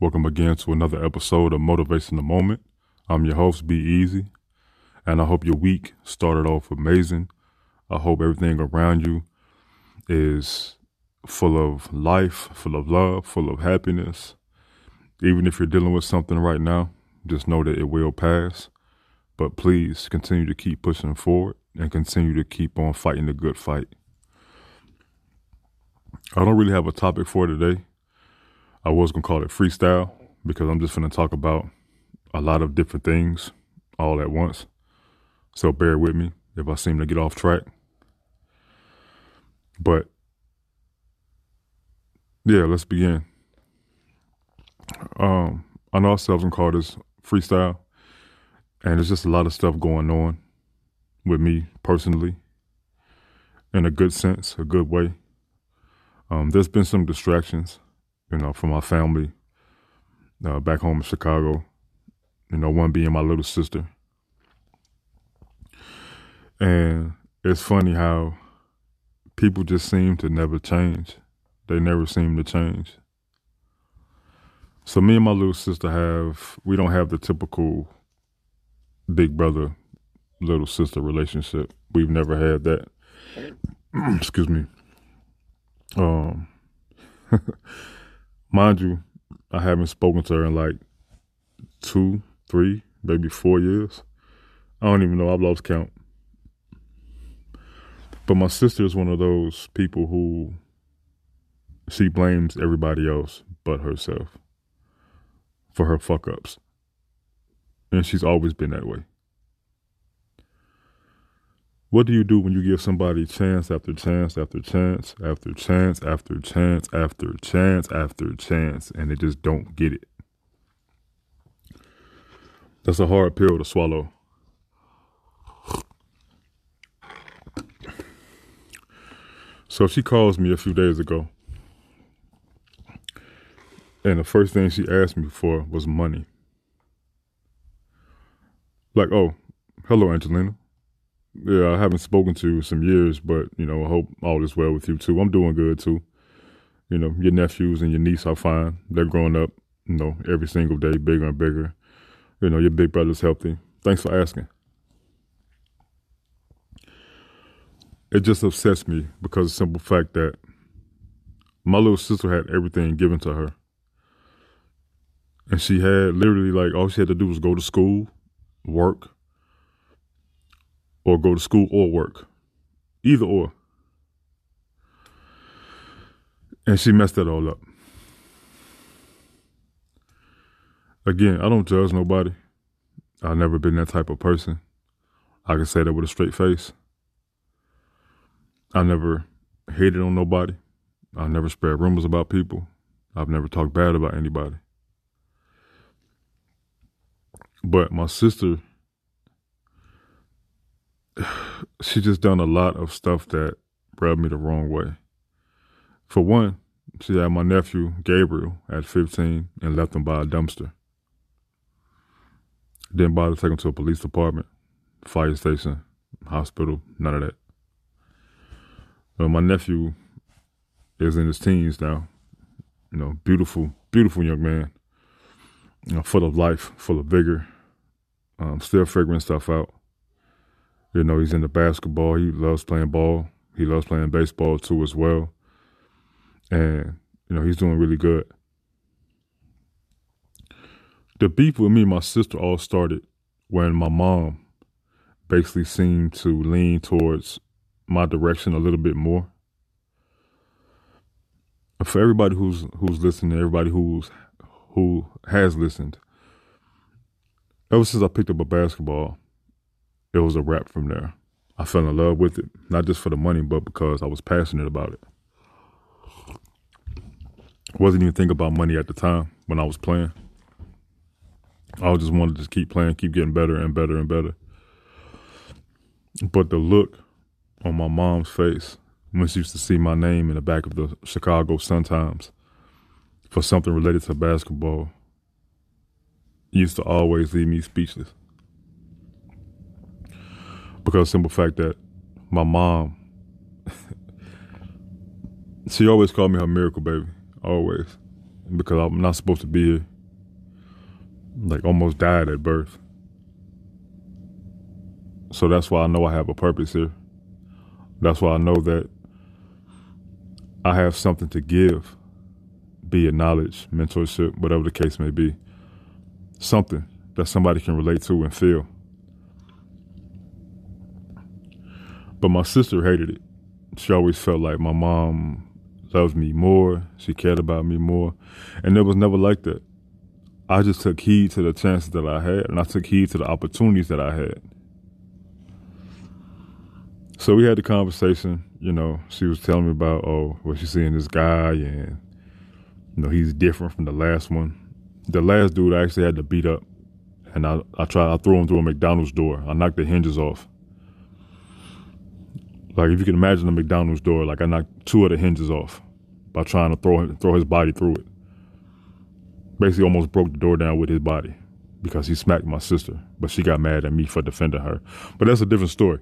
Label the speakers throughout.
Speaker 1: Welcome again to another episode of Motivation the Moment. I'm your host, Be Easy, and I hope your week started off amazing. I hope everything around you is full of life, full of love, full of happiness. Even if you're dealing with something right now, just know that it will pass. But please continue to keep pushing forward and continue to keep on fighting the good fight. I don't really have a topic for today. I was gonna call it freestyle because I'm just gonna talk about a lot of different things all at once. So bear with me if I seem to get off track. But yeah, let's begin. Um, I know I seldom call this freestyle, and there's just a lot of stuff going on with me personally, in a good sense, a good way. Um, there's been some distractions you know, for my family uh, back home in Chicago. You know, one being my little sister. And it's funny how people just seem to never change. They never seem to change. So me and my little sister have we don't have the typical big brother little sister relationship. We've never had that. Excuse me. Um mind you, I haven't spoken to her in like two, three, maybe four years. I don't even know. I've lost count. But my sister is one of those people who she blames everybody else but herself for her fuck ups. And she's always been that way. What do you do when you give somebody chance after chance after chance after chance after chance after chance after chance and they just don't get it? That's a hard pill to swallow. So she calls me a few days ago. And the first thing she asked me for was money. Like, oh, hello, Angelina. Yeah, I haven't spoken to some years, but you know, I hope all is well with you too. I'm doing good too. You know, your nephews and your niece are fine. They're growing up, you know, every single day, bigger and bigger. You know, your big brother's healthy. Thanks for asking. It just upsets me because of the simple fact that my little sister had everything given to her. And she had literally like all she had to do was go to school, work, or go to school or work. Either or. And she messed that all up. Again, I don't judge nobody. I've never been that type of person. I can say that with a straight face. I never hated on nobody. I never spread rumors about people. I've never talked bad about anybody. But my sister she just done a lot of stuff that rubbed me the wrong way. For one, she had my nephew Gabriel at 15 and left him by a dumpster. Didn't bother to take him to a police department, fire station, hospital, none of that. Well, my nephew is in his teens now. You know, beautiful, beautiful young man. You know, full of life, full of vigor. Um, still figuring stuff out. You know, he's into basketball. He loves playing ball. He loves playing baseball too as well. And, you know, he's doing really good. The beef with me and my sister all started when my mom basically seemed to lean towards my direction a little bit more. For everybody who's who's listening, everybody who's who has listened, ever since I picked up a basketball, it was a wrap from there. I fell in love with it, not just for the money, but because I was passionate about it. I Wasn't even thinking about money at the time when I was playing. I just wanted to keep playing, keep getting better and better and better. But the look on my mom's face when she used to see my name in the back of the Chicago Sun-Times for something related to basketball used to always leave me speechless. Because simple fact that my mom, she always called me her miracle baby, always, because I'm not supposed to be here. Like almost died at birth. So that's why I know I have a purpose here. That's why I know that I have something to give, be it knowledge, mentorship, whatever the case may be. Something that somebody can relate to and feel. But my sister hated it. She always felt like my mom loved me more, she cared about me more, and it was never like that. I just took heed to the chances that I had, and I took heed to the opportunities that I had. So we had the conversation. You know, she was telling me about oh, well, she's seeing this guy, and you know he's different from the last one. The last dude I actually had to beat up, and I I tried I threw him through a McDonald's door. I knocked the hinges off. Like if you can imagine a McDonald's door, like I knocked two of the hinges off by trying to throw throw his body through it. Basically, almost broke the door down with his body because he smacked my sister, but she got mad at me for defending her. But that's a different story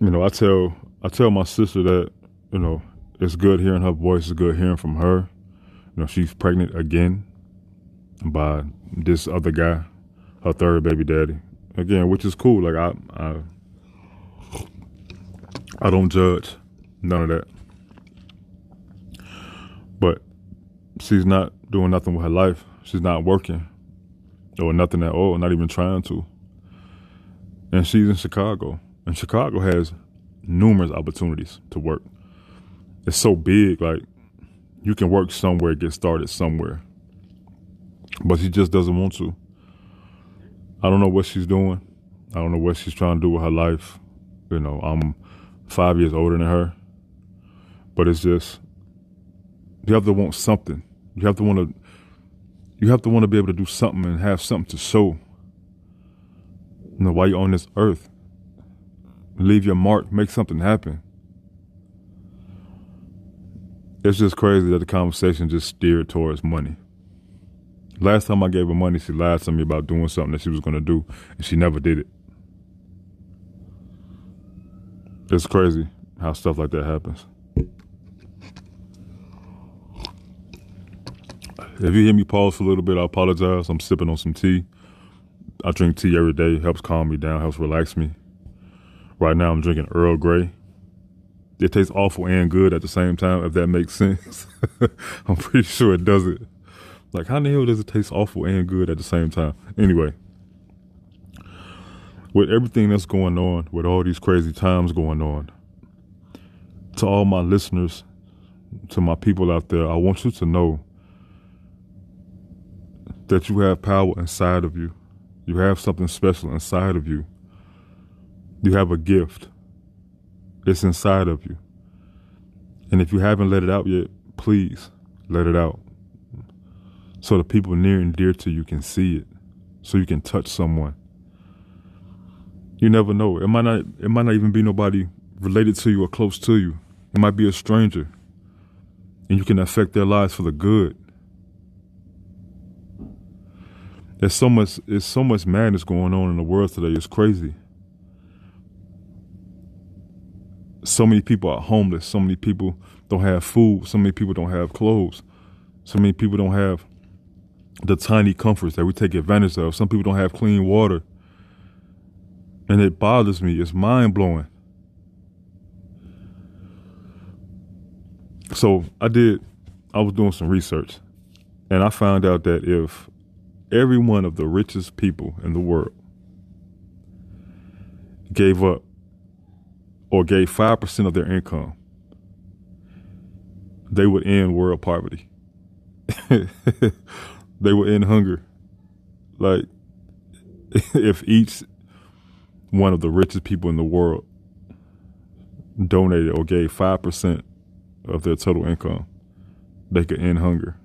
Speaker 1: you know, I tell I tell my sister that you know it's good hearing her voice. It's good hearing from her. You know, she's pregnant again by this other guy, her third baby daddy. Again, which is cool. Like I I I don't judge none of that. But she's not doing nothing with her life. She's not working or nothing at all, not even trying to. And she's in Chicago. And Chicago has numerous opportunities to work. It's so big, like you can work somewhere, get started somewhere. But she just doesn't want to. I don't know what she's doing. I don't know what she's trying to do with her life. You know, I'm five years older than her. But it's just you have to want something. You have to want to you have to want to be able to do something and have something to show. You know, while you're on this earth leave your mark, make something happen. It's just crazy that the conversation just steered towards money. Last time I gave her money, she lied to me about doing something that she was going to do, and she never did it. It's crazy how stuff like that happens. If you hear me pause for a little bit, I apologize. I'm sipping on some tea. I drink tea every day. Helps calm me down, helps relax me. Right now, I'm drinking Earl Grey. It tastes awful and good at the same time, if that makes sense. I'm pretty sure it doesn't. Like, how the hell does it taste awful and good at the same time? Anyway, with everything that's going on, with all these crazy times going on, to all my listeners, to my people out there, I want you to know that you have power inside of you. You have something special inside of you. You have a gift. It's inside of you. And if you haven't let it out yet, please let it out. So the people near and dear to you can see it. So you can touch someone. You never know. It might not it might not even be nobody related to you or close to you. It might be a stranger. And you can affect their lives for the good. There's so much there's so much madness going on in the world today. It's crazy. so many people are homeless. So many people don't have food. So many people don't have clothes. So many people don't have the tiny comforts that we take advantage of. Some people don't have clean water. And it bothers me. It's mind blowing. So I did, I was doing some research and I found out that if every one of the richest people in the world gave up or gave 5% of their income, they would end world poverty. they would end hunger. Like, if each one of the richest people in the world donated or gave 5% of their total income, they could end hunger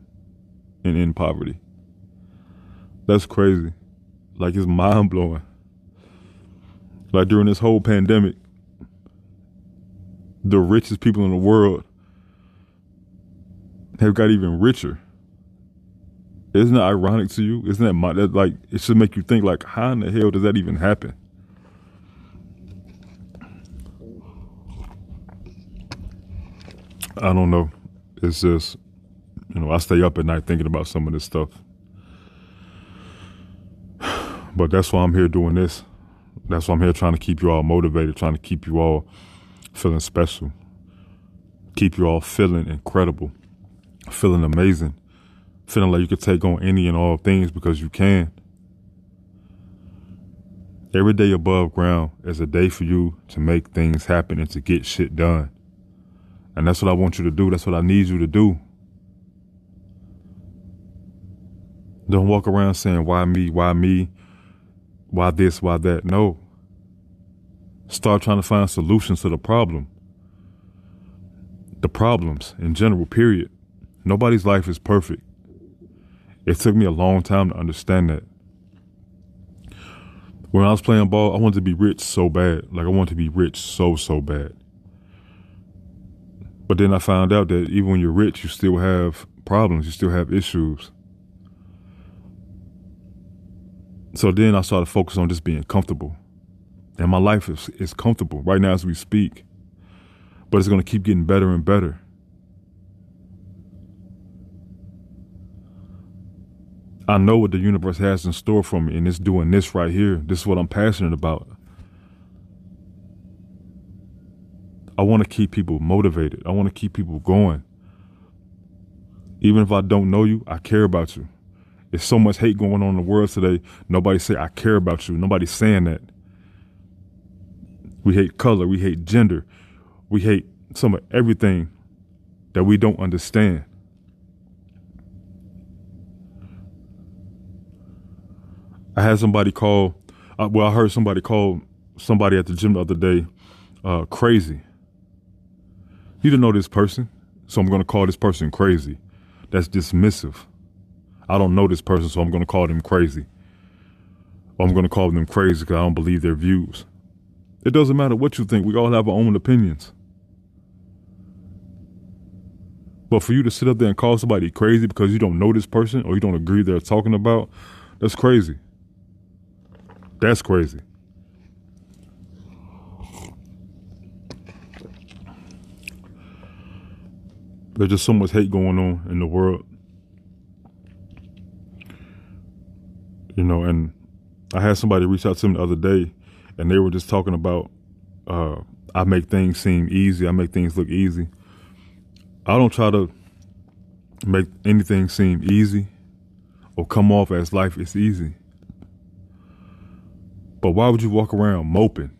Speaker 1: and end poverty. That's crazy. Like, it's mind blowing. Like, during this whole pandemic, the richest people in the world have got even richer. Isn't that ironic to you? Isn't that, my, that like it should make you think like how in the hell does that even happen? I don't know. It's just you know, I stay up at night thinking about some of this stuff. But that's why I'm here doing this. That's why I'm here trying to keep you all motivated, trying to keep you all feeling special, keep you all feeling incredible, feeling amazing, feeling like you could take on any and all things because you can. Every day above ground is a day for you to make things happen and to get shit done. And that's what I want you to do. That's what I need you to do. Don't walk around saying, why me? Why me? Why this? Why that? No. Start trying to find solutions to the problem. The problems in general, period. Nobody's life is perfect. It took me a long time to understand that. When I was playing ball, I wanted to be rich so bad. Like I wanted to be rich so, so bad. But then I found out that even when you're rich, you still have problems, you still have issues. So then I started focus on just being comfortable. And my life is, is comfortable right now as we speak. But it's going to keep getting better and better. I know what the universe has in store for me, and it's doing this right here. This is what I'm passionate about. I want to keep people motivated. I want to keep people going. Even if I don't know you, I care about you. There's so much hate going on in the world today. Nobody say I care about you. Nobody's saying that. We hate color. We hate gender. We hate some of everything that we don't understand. I had somebody call. Uh, well, I heard somebody call somebody at the gym the other day uh, crazy. You didn't know this person, so I'm going to call this person crazy. That's dismissive. I don't know this person, so I'm going to call them crazy. Or I'm going to call them crazy because I don't believe their views. It doesn't matter what you think. We all have our own opinions. But for you to sit up there and call somebody crazy because you don't know this person or you don't agree they're talking about, that's crazy. That's crazy. There's just so much hate going on in the world. You know, and I had somebody reach out to me the other day, and they were just talking about uh, I make things seem easy. I make things look easy. I don't try to make anything seem easy or come off as life is easy. But why would you walk around moping?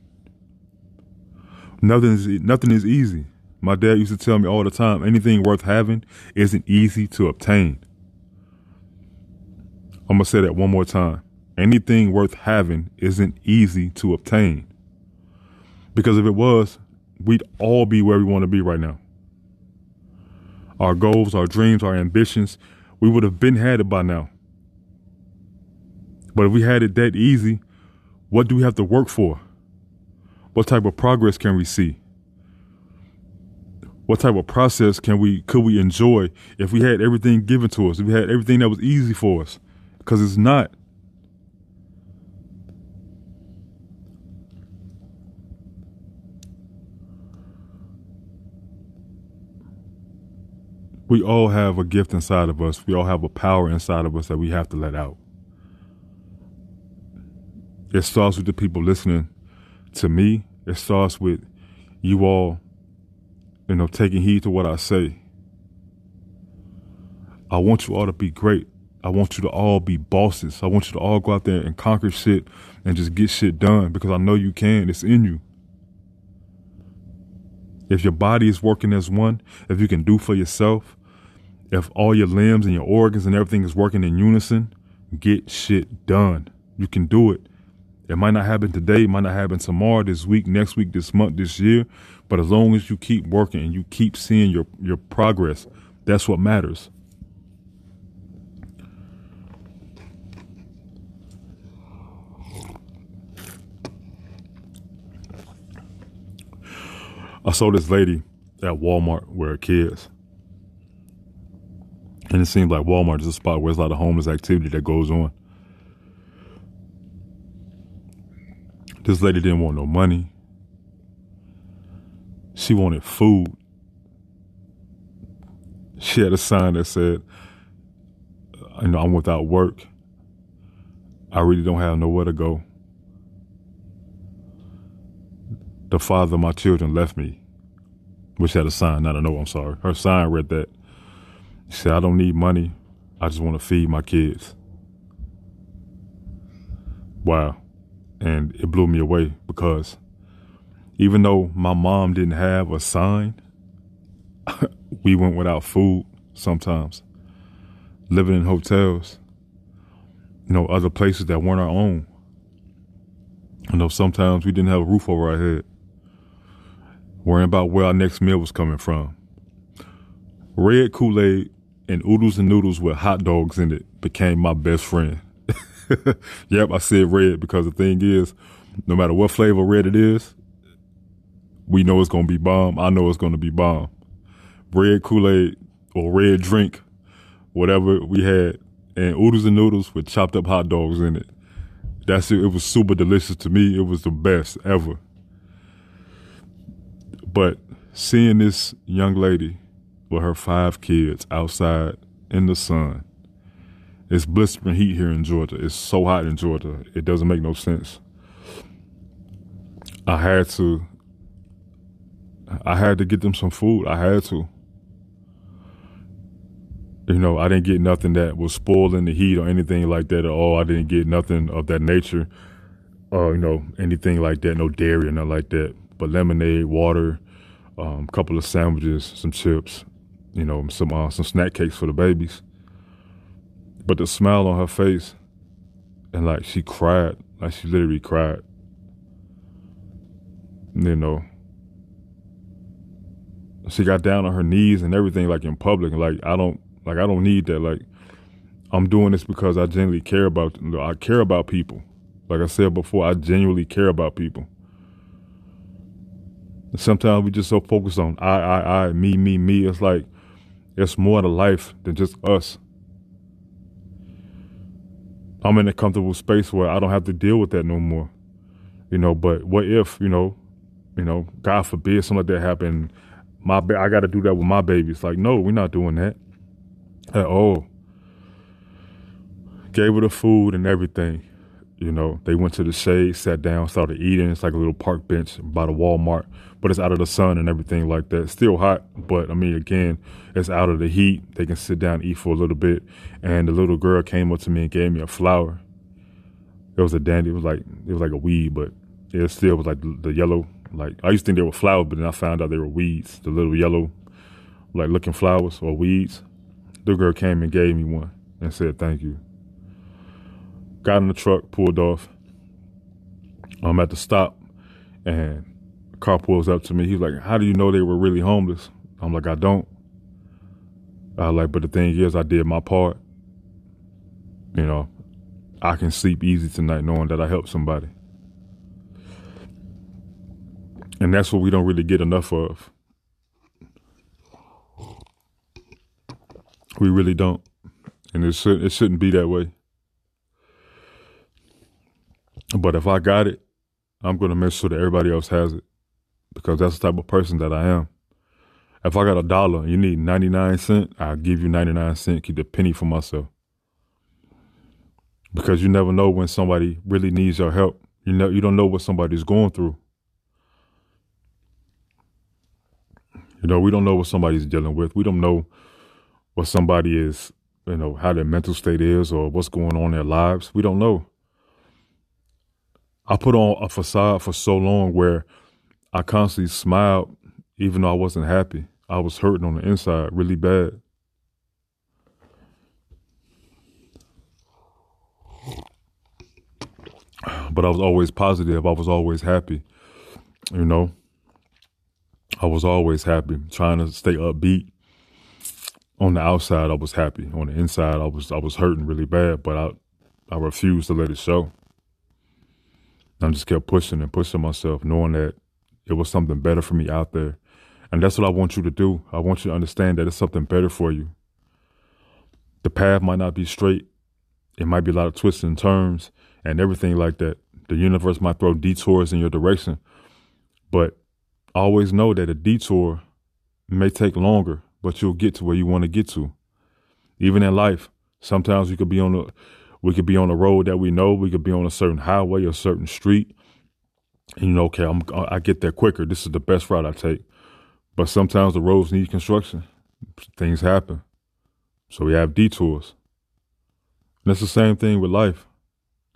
Speaker 1: Nothing is nothing is easy. My dad used to tell me all the time, anything worth having isn't easy to obtain. I'm going to say that one more time. Anything worth having isn't easy to obtain. Because if it was, we'd all be where we want to be right now. Our goals, our dreams, our ambitions, we would have been had it by now. But if we had it that easy, what do we have to work for? What type of progress can we see? What type of process can we could we enjoy if we had everything given to us, if we had everything that was easy for us? because it's not. We all have a gift inside of us. We all have a power inside of us that we have to let out. It starts with the people listening to me. It starts with you all, you know, taking heed to what I say. I want you all to be great I want you to all be bosses. I want you to all go out there and conquer shit and just get shit done because I know you can. It's in you. If your body is working as one, if you can do for yourself, if all your limbs and your organs and everything is working in unison, get shit done. You can do it. It might not happen today, it might not happen tomorrow, this week, next week, this month, this year, but as long as you keep working and you keep seeing your, your progress, that's what matters. I saw this lady at Walmart where her kids. And it seems like Walmart is a spot where there's a lot of homeless activity that goes on. This lady didn't want no money. She wanted food. She had a sign that said, you know, I'm without work. I really don't have nowhere to go. the father of my children left me, which had a sign, not a note, I'm sorry. Her sign read that. She said, I don't need money. I just want to feed my kids. Wow. And it blew me away because even though my mom didn't have a sign, we went without food sometimes, living in hotels, you know, other places that weren't our own. You know, sometimes we didn't have a roof over our head worrying about where our next meal was coming from. Red Kool Aid and oodles and noodles with hot dogs in it became my best friend. yep, I said red because the thing is, no matter what flavor red it is, we know it's to be bomb. I know it's to be bomb. Red Kool Aid or red drink, whatever we had, and oodles and noodles with chopped up hot dogs in it. That's it. It was super delicious to me. It was the best ever. But seeing this young lady with her five kids outside in the sun, it's blistering heat here in Georgia. It's so hot in Georgia. It doesn't make no sense. I had to I had to get them some food. I had to. You know, I didn't get nothing that was spoiling the heat or anything like that at all. I didn't get nothing of that nature. Uh, you know, anything like that, no dairy or nothing like that but lemonade, water, a um, couple of sandwiches, some chips, you know, some uh, some snack cakes for the babies. But the smile on her face, and like she cried, like she literally cried. You know, she got down on her knees and everything, like in public. Like I don't, like I don't need that. Like I'm doing this because I genuinely care about. I care about people. Like I said before, I genuinely care about people. Sometimes we just so focused on I, I, I, me, me, me. It's like it's more to life than just us. I'm in a comfortable space where I don't have to deal with that no more. You know, but what if, you know, you know, God forbid something like that happen. My ba- I got to do that with my babies. Like, no, we're not doing that at all. Gave her the food and everything. You know, they went to the shade, sat down, started eating. It's like a little park bench by the Walmart, but it's out of the sun and everything like that. Still hot, but I mean, again, it's out of the heat. They can sit down, eat for a little bit. And the little girl came up to me and gave me a flower. It was a dandy. It was like it was like a weed, but it still was like the yellow. Like I used to think they were flowers, but then I found out they were weeds. The little yellow, like looking flowers or weeds. The girl came and gave me one and said thank you got in the truck, pulled off. I'm at the stop, and a car pulls up to me. He's like, "How do you know they were really homeless?" I'm like, "I don't." I like, but the thing is, I did my part. You know, I can sleep easy tonight knowing that I helped somebody. And that's what we don't really get enough of. We really don't. And it should it shouldn't be that way. But if I got it, I'm going to make sure that everybody else has it because that's the type of person that I am. If I got a dollar you need 99 cents, I'll give you 99 cents, keep the penny for myself. Because you never know when somebody really needs your help. You know, you don't know what somebody's going through. You know, we don't know what somebody's dealing with. We don't know what somebody is you know, how their mental state is or what's going on in their lives. We don't know. I put on a facade for so long where I constantly smiled even though I wasn't happy. I was hurting on the inside really bad. But I was always positive. I was always happy. You know, I was always happy, trying to stay upbeat. On the outside, I was happy. On the inside, I was I was hurting really bad, but I I refused to let it show. I just kept pushing and pushing myself, knowing that it was something better for me out there. And that's what I want you to do. I want you to understand that it's something better for you. The path might not be straight. It might be a lot of twists and turns and everything like that. The universe might throw detours in your direction. But always know that a detour may take longer, but you'll get to where you want to get to. Even in life, sometimes you could be on a we could be on a road that we know, we could be on a certain highway, a certain street. And you know, okay, I'm, I get there quicker. This is the best route I take. But sometimes the roads need construction. Things happen. So we have detours. And it's the same thing with life.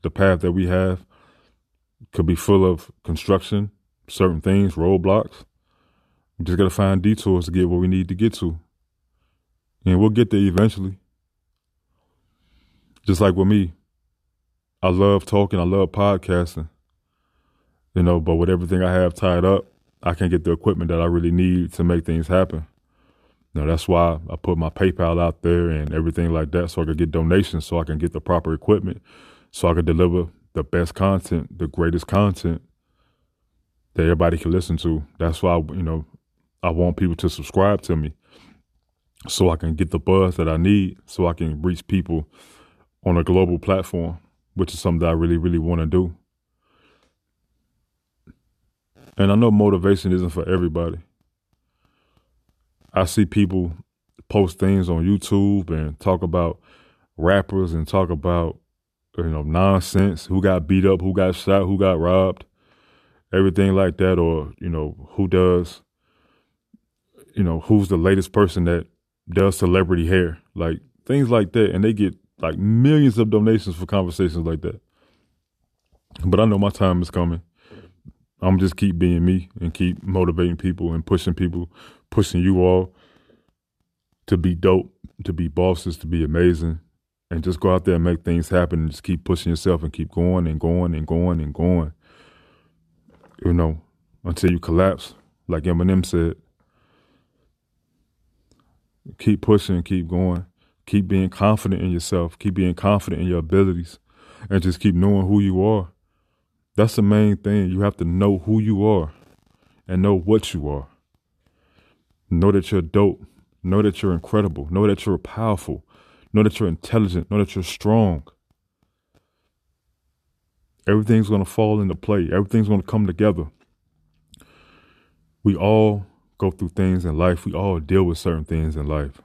Speaker 1: The path that we have could be full of construction, certain things, roadblocks. We just got to find detours to get where we need to get to. And we'll get there eventually. Just like with me, I love talking, I love podcasting, you know, but with everything I have tied up, I can't get the equipment that I really need to make things happen. Now that's why I put my PayPal out there and everything like that so I could get donations so I can get the proper equipment so I could deliver the best content, the greatest content that everybody can listen to. That's why, you know, I want people to subscribe to me so I can get the buzz that I need so I can reach people on a global platform, which is something that I really, really want to do. And I know motivation isn't for everybody. I see people post things on YouTube and talk about rappers and talk about you know nonsense, who got beat up, who got shot, who got robbed, everything like that, or you know who does, you know who's the latest person that does celebrity hair, like things like that, and they get like millions of donations for conversations like that. But I know my time is coming. I'm just keep being me and keep motivating people and pushing people, pushing you all to be dope, to be bosses, to be amazing, and just go out there and make things happen and just keep pushing yourself and keep going and going and going and going. You know, until you collapse, like Eminem said. Keep pushing, keep going. Keep being confident in yourself. Keep being confident in your abilities. And just keep knowing who you are. That's the main thing. You have to know who you are and know what you are. Know that you're dope. Know that you're incredible. Know that you're powerful. Know that you're intelligent. Know that you're strong. Everything's going to fall into play. Everything's going to come together. We all go through things in life. We all deal with certain things in life.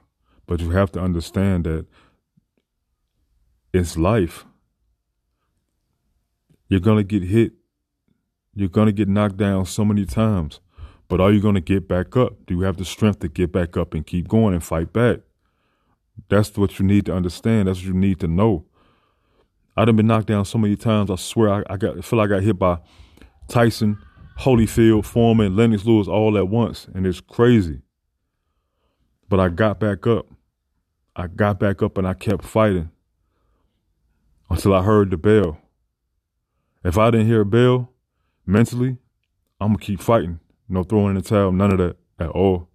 Speaker 1: But you have to understand that it's life. You're going to get hit. You're going to get knocked down so many times. But are you going to get back up? Do you have the strength to get back up and keep going and fight back? That's what you need to understand. That's what you need to know. I done been knocked down so many times. I swear I, I got I feel like I got hit by Tyson, Holyfield, Foreman, Lennox Lewis all at once, and it's crazy. But I got back up. I got back up and I kept fighting until I heard the bell. If I didn't hear a bell mentally, I'm gonna keep fighting. No throwing in the towel, none of that at all.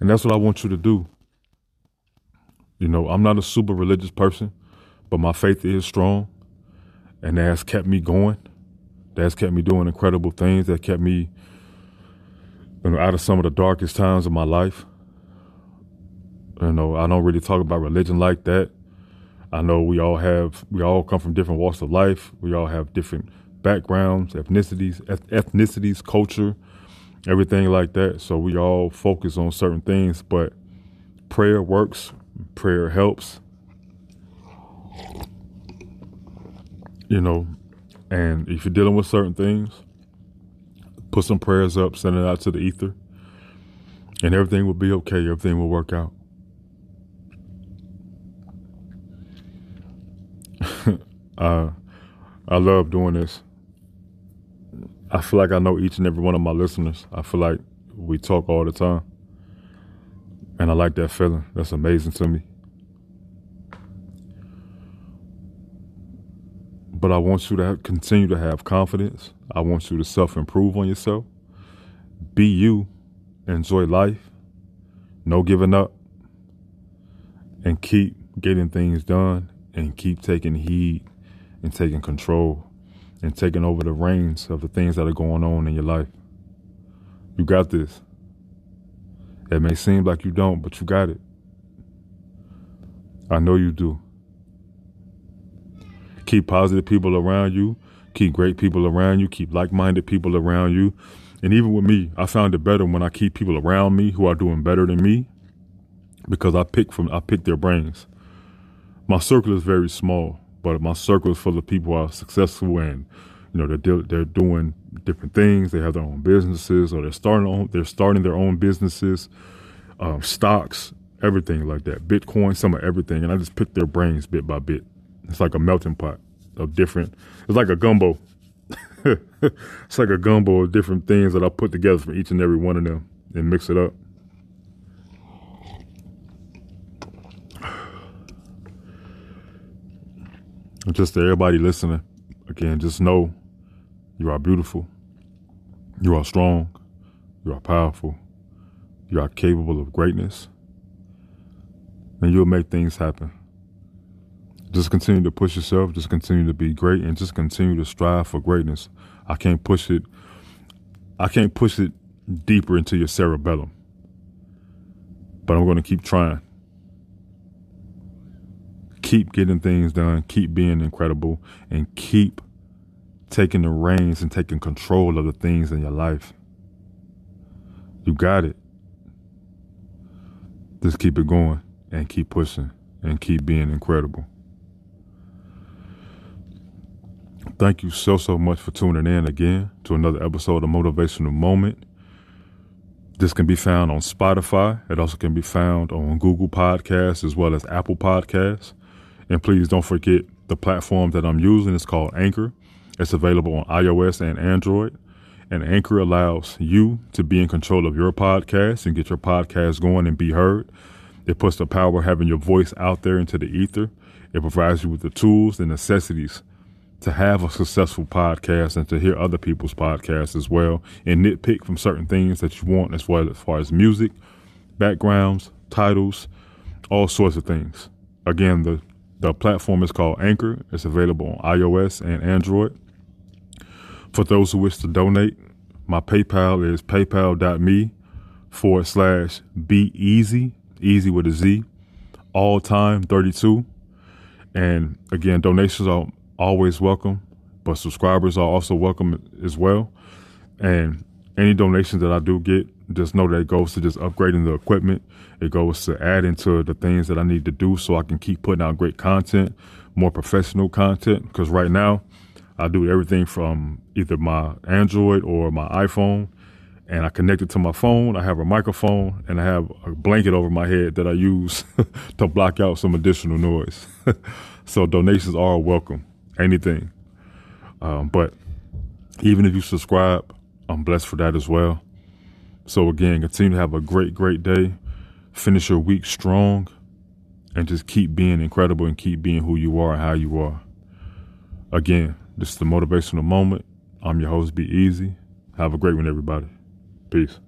Speaker 1: And that's what I want you to do. You know, I'm not a super religious person, but my faith is strong. And that's kept me going. That's kept me doing incredible things. That kept me you know, out of some of the darkest times of my life. You know, I don't really talk about religion like that. I know we all have, we all come from different walks of life. We all have different backgrounds, ethnicities, ethnicities, culture, everything like that. So we all focus on certain things, but prayer works, prayer helps. You know, and if you're dealing with certain things, put some prayers up, send it out to the ether, and everything will be okay. Everything will work out. Uh, I love doing this. I feel like I know each and every one of my listeners. I feel like we talk all the time. And I like that feeling. That's amazing to me. But I want you to have, continue to have confidence. I want you to self improve on yourself. Be you. Enjoy life. No giving up. And keep getting things done and keep taking heed and taking control and taking over the reins of the things that are going on in your life. You got this. It may seem like you don't, but you got it. I know you do. Keep positive people around you. Keep great people around you. Keep like minded people around you. And even with me, I found it better when I keep people around me who are doing better than me because I pick from I pick their brains. My circle is very small, but my circle is full of people who are successful and you know they're they're doing different things. They have their own businesses or they're starting on, they're starting their own businesses, um, stocks, everything like that. Bitcoin, some of everything, and I just pick their brains bit by bit. It's like a melting pot of different. It's like a gumbo. it's like a gumbo of different things that I put together from each and every one of them and mix it up. Just to everybody listening, again, just know you are beautiful, you are strong, you are powerful, you are capable of greatness, and you'll make things happen. Just continue to push yourself, just continue to be great, and just continue to strive for greatness. I can't push it. I can't push it deeper into your cerebellum, but I'm going to keep trying keep getting things done, keep being incredible, and keep taking the reins and taking control of the things in your life. You got it. Just keep it going and keep pushing and keep being incredible. Thank you so, so much for tuning in again to another episode of Motivational Moment. This can be found on Spotify. It also can be found on Google Podcasts as well as Apple Podcasts. And please don't forget the platform that I'm using is called Anchor. It's available on iOS and Android. And Anchor allows you to be in control of your podcast and get your podcast going and be heard. It puts the power of having your voice out there into the ether. It provides you with the tools and necessities to have a successful podcast and to hear other people's podcasts as well and nitpick from certain things that you want as well as far as music, backgrounds, titles, all sorts of things. Again, the the platform is called Anchor. It's available on iOS and Android. For those who wish to donate, my PayPal is paypal.me forward slash be easy, easy with a Z, all time 32. And again, donations are always welcome, but subscribers are also welcome as well. And any donations that I do get, just know that it goes to just upgrading the equipment. It goes to adding to the things that I need to do so I can keep putting out great content, more professional content. Because right now, I do everything from either my Android or my iPhone, and I connect it to my phone. I have a microphone and I have a blanket over my head that I use to block out some additional noise. so donations are welcome, anything. Um, but even if you subscribe, I'm blessed for that as well. So again, continue to have a great, great day. Finish your week strong and just keep being incredible and keep being who you are and how you are. Again, this is the motivational moment. I'm your host, Be Easy. Have a great one, everybody. Peace.